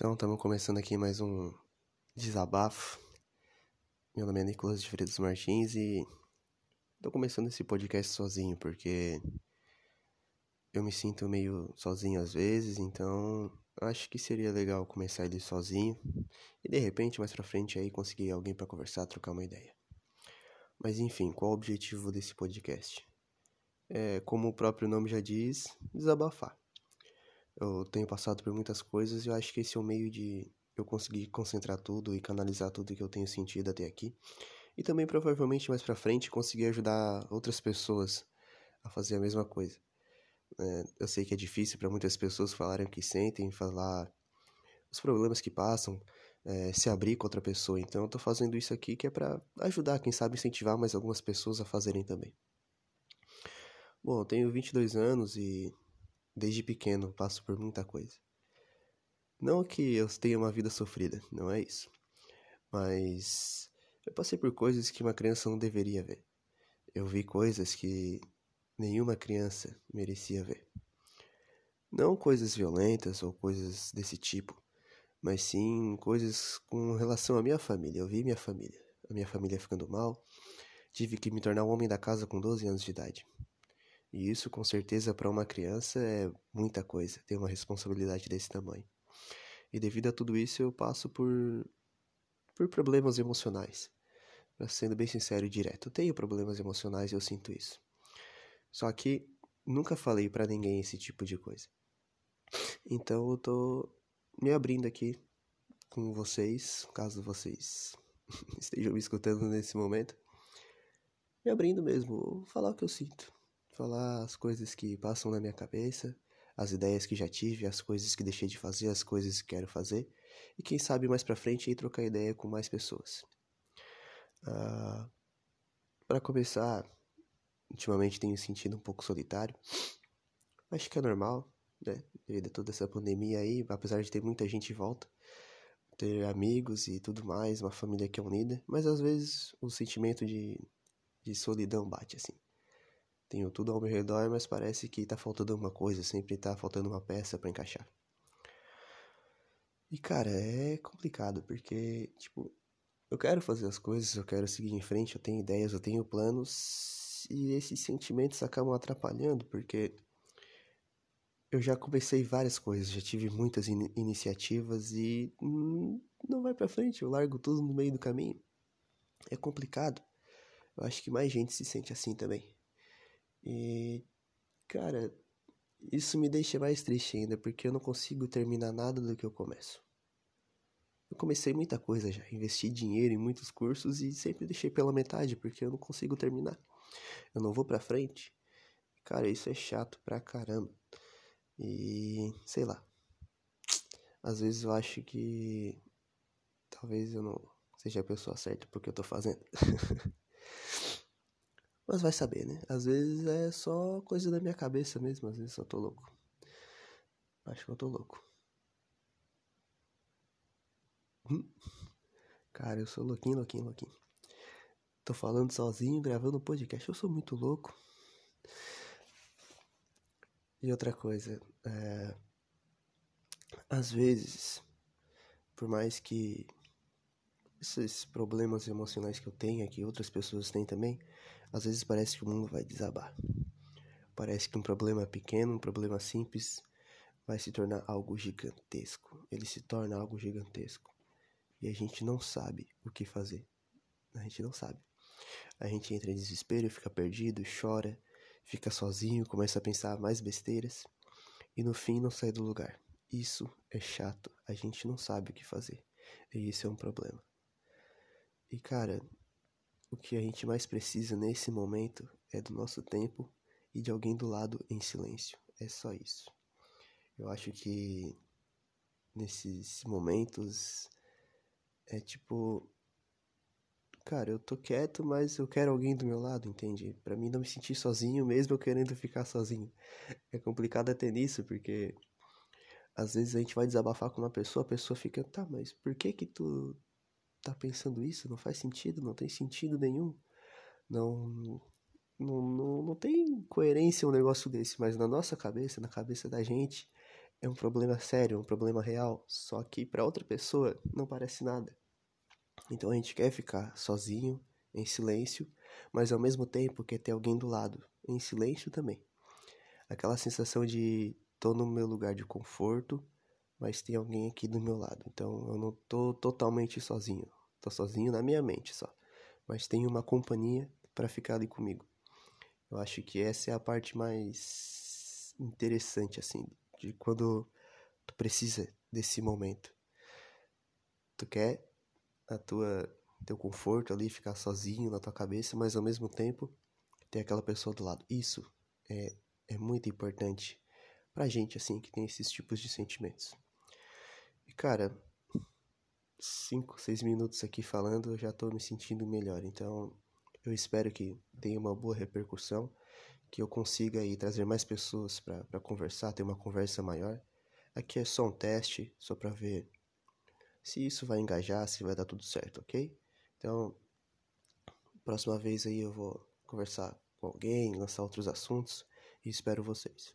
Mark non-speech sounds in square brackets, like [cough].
Então, estamos começando aqui mais um desabafo. Meu nome é Nicolas de Freitas Martins e tô começando esse podcast sozinho porque eu me sinto meio sozinho às vezes, então acho que seria legal começar ele sozinho e de repente mais pra frente aí conseguir alguém para conversar, trocar uma ideia. Mas enfim, qual o objetivo desse podcast? É, como o próprio nome já diz, desabafar. Eu tenho passado por muitas coisas e eu acho que esse é o meio de eu conseguir concentrar tudo e canalizar tudo que eu tenho sentido até aqui. E também provavelmente mais pra frente conseguir ajudar outras pessoas a fazer a mesma coisa. É, eu sei que é difícil para muitas pessoas falarem o que sentem, falar os problemas que passam, é, se abrir com outra pessoa. Então eu tô fazendo isso aqui que é para ajudar, quem sabe incentivar mais algumas pessoas a fazerem também. Bom, eu tenho 22 anos e Desde pequeno passo por muita coisa. Não que eu tenha uma vida sofrida, não é isso. Mas eu passei por coisas que uma criança não deveria ver. Eu vi coisas que nenhuma criança merecia ver. Não coisas violentas ou coisas desse tipo, mas sim coisas com relação à minha família. Eu vi minha família, a minha família ficando mal. Tive que me tornar um homem da casa com 12 anos de idade. E isso, com certeza, para uma criança é muita coisa, ter uma responsabilidade desse tamanho. E devido a tudo isso, eu passo por, por problemas emocionais. Sendo bem sincero e direto, eu tenho problemas emocionais e eu sinto isso. Só que nunca falei para ninguém esse tipo de coisa. Então eu tô me abrindo aqui com vocês, caso vocês [laughs] estejam me escutando nesse momento. Me abrindo mesmo, vou falar o que eu sinto falar as coisas que passam na minha cabeça, as ideias que já tive, as coisas que deixei de fazer, as coisas que quero fazer, e quem sabe mais pra frente aí trocar ideia com mais pessoas. Uh, ah, para começar, ultimamente tenho sentido um pouco solitário. Acho que é normal, né? Devido a toda essa pandemia aí, apesar de ter muita gente em volta, ter amigos e tudo mais, uma família que é unida, mas às vezes o sentimento de, de solidão bate assim. Tenho tudo ao meu redor, mas parece que tá faltando alguma coisa, sempre tá faltando uma peça para encaixar. E cara, é complicado, porque, tipo, eu quero fazer as coisas, eu quero seguir em frente, eu tenho ideias, eu tenho planos, e esses sentimentos acabam atrapalhando, porque eu já comecei várias coisas, já tive muitas in iniciativas e hum, não vai para frente, eu largo tudo no meio do caminho. É complicado. Eu acho que mais gente se sente assim também. E, cara, isso me deixa mais triste ainda, porque eu não consigo terminar nada do que eu começo. Eu comecei muita coisa já, investi dinheiro em muitos cursos e sempre deixei pela metade, porque eu não consigo terminar. Eu não vou pra frente. Cara, isso é chato pra caramba. E sei lá. Às vezes eu acho que talvez eu não seja a pessoa certa porque eu tô fazendo. [laughs] Mas vai saber, né? Às vezes é só coisa da minha cabeça mesmo, às vezes eu tô louco. Acho que eu tô louco. Hum? Cara, eu sou louquinho, louquinho, louquinho. Tô falando sozinho, gravando podcast. Eu sou muito louco. E outra coisa, é... às vezes, por mais que esses problemas emocionais que eu tenho, que outras pessoas têm também, às vezes parece que o mundo vai desabar. Parece que um problema pequeno, um problema simples, vai se tornar algo gigantesco. Ele se torna algo gigantesco. E a gente não sabe o que fazer. A gente não sabe. A gente entra em desespero, fica perdido, chora, fica sozinho, começa a pensar mais besteiras e no fim não sai do lugar. Isso é chato. A gente não sabe o que fazer. E isso é um problema. E cara, o que a gente mais precisa nesse momento é do nosso tempo e de alguém do lado em silêncio. É só isso. Eu acho que nesses momentos é tipo. Cara, eu tô quieto, mas eu quero alguém do meu lado, entende? Para mim não me sentir sozinho, mesmo eu querendo ficar sozinho. É complicado até nisso, porque às vezes a gente vai desabafar com uma pessoa, a pessoa fica, tá, mas por que que tu tá pensando isso? Não faz sentido, não tem sentido nenhum. Não, não, não, não tem coerência um negócio desse, mas na nossa cabeça, na cabeça da gente, é um problema sério, um problema real, só que para outra pessoa não parece nada. Então a gente quer ficar sozinho, em silêncio, mas ao mesmo tempo quer ter alguém do lado, em silêncio também. Aquela sensação de tô no meu lugar de conforto, mas tem alguém aqui do meu lado. Então eu não tô totalmente sozinho. Tô sozinho na minha mente só, mas tenho uma companhia para ficar ali comigo. Eu acho que essa é a parte mais interessante assim, de quando tu precisa desse momento. Tu quer a tua teu conforto ali, ficar sozinho na tua cabeça, mas ao mesmo tempo ter aquela pessoa do lado. Isso é, é muito importante pra gente, assim, que tem esses tipos de sentimentos. E cara, cinco, seis minutos aqui falando, eu já tô me sentindo melhor. Então, eu espero que tenha uma boa repercussão, que eu consiga aí trazer mais pessoas para conversar, ter uma conversa maior. Aqui é só um teste, só para ver se isso vai engajar, se vai dar tudo certo, ok? Então, próxima vez aí eu vou conversar com alguém, lançar outros assuntos e espero vocês.